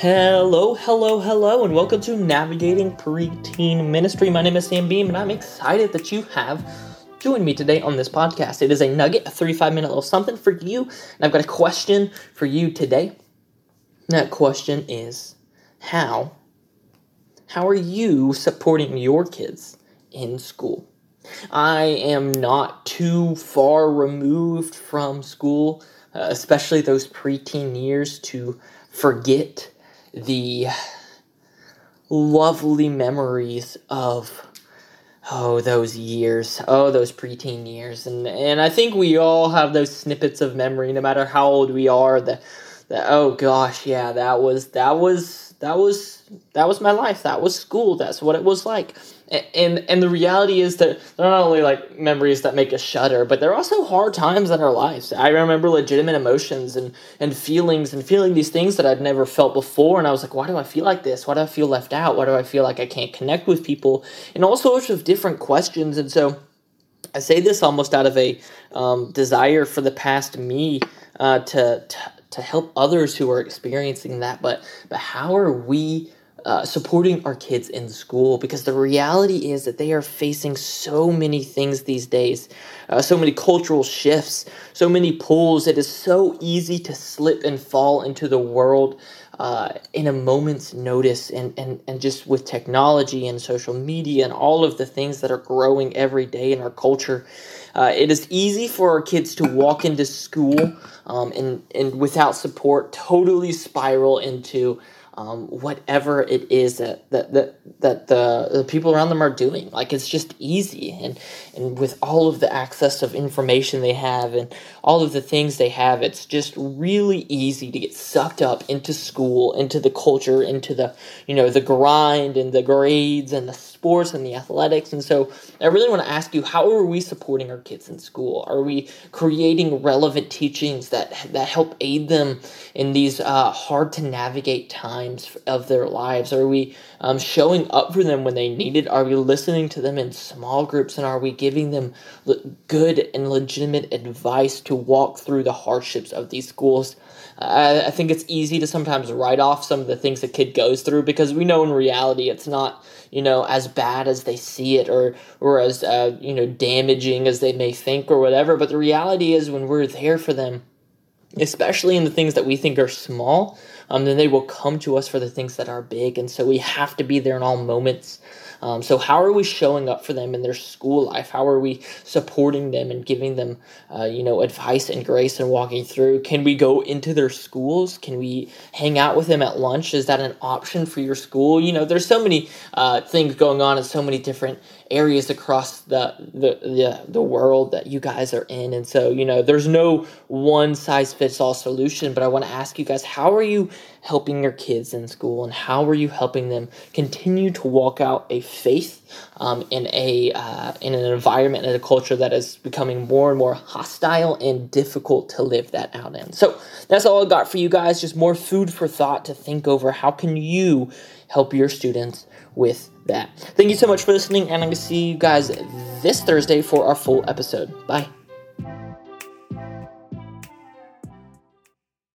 Hello, hello, hello, and welcome to Navigating Preteen Ministry. My name is Sam Beam, and I'm excited that you have joined me today on this podcast. It is a nugget, a 35 minute little something for you, and I've got a question for you today. That question is how how are you supporting your kids in school? I am not too far removed from school, uh, especially those preteen years, to forget the lovely memories of oh those years oh those preteen years. And and i think we all have those snippets of memory no matter how old we are that that oh gosh yeah that was that was that was that was my life that was school that's what it was like and and the reality is that they're not only like memories that make us shudder, but they're also hard times in our lives. I remember legitimate emotions and and feelings and feeling these things that I'd never felt before, and I was like, why do I feel like this? Why do I feel left out? Why do I feel like I can't connect with people? And all sorts of different questions. And so, I say this almost out of a um, desire for the past me uh, to, to to help others who are experiencing that. But but how are we? Uh, supporting our kids in school because the reality is that they are facing so many things these days, uh, so many cultural shifts, so many pulls. It is so easy to slip and fall into the world uh, in a moment's notice, and, and, and just with technology and social media and all of the things that are growing every day in our culture. Uh, it is easy for our kids to walk into school um, and, and without support, totally spiral into um, whatever it is that that that, that the, the people around them are doing. Like it's just easy, and and with all of the access of information they have and all of the things they have, it's just really easy to get sucked up into school, into the culture, into the you know the grind and the grades and the sports and the athletics. And so I really want to ask you, how are we supporting our kids in school? Are we creating relevant teachings that that help aid them in these uh, hard to navigate times? of their lives? Are we um, showing up for them when they need it? Are we listening to them in small groups? And are we giving them good and legitimate advice to walk through the hardships of these schools? Uh, I think it's easy to sometimes write off some of the things a kid goes through because we know in reality it's not you know as bad as they see it or or as uh, you know damaging as they may think or whatever. But the reality is when we're there for them especially in the things that we think are small, um, then they will come to us for the things that are big. And so we have to be there in all moments. Um, so, how are we showing up for them in their school life? How are we supporting them and giving them, uh, you know, advice and grace and walking through? Can we go into their schools? Can we hang out with them at lunch? Is that an option for your school? You know, there's so many uh, things going on in so many different areas across the, the the the world that you guys are in and so you know there's no one size fits all solution but i want to ask you guys how are you helping your kids in school and how are you helping them continue to walk out a faith um, in a uh, in an environment and a culture that is becoming more and more hostile and difficult to live that out in so that's all i got for you guys just more food for thought to think over how can you help your students with that. Thank you so much for listening, and I'm to see you guys this Thursday for our full episode. Bye.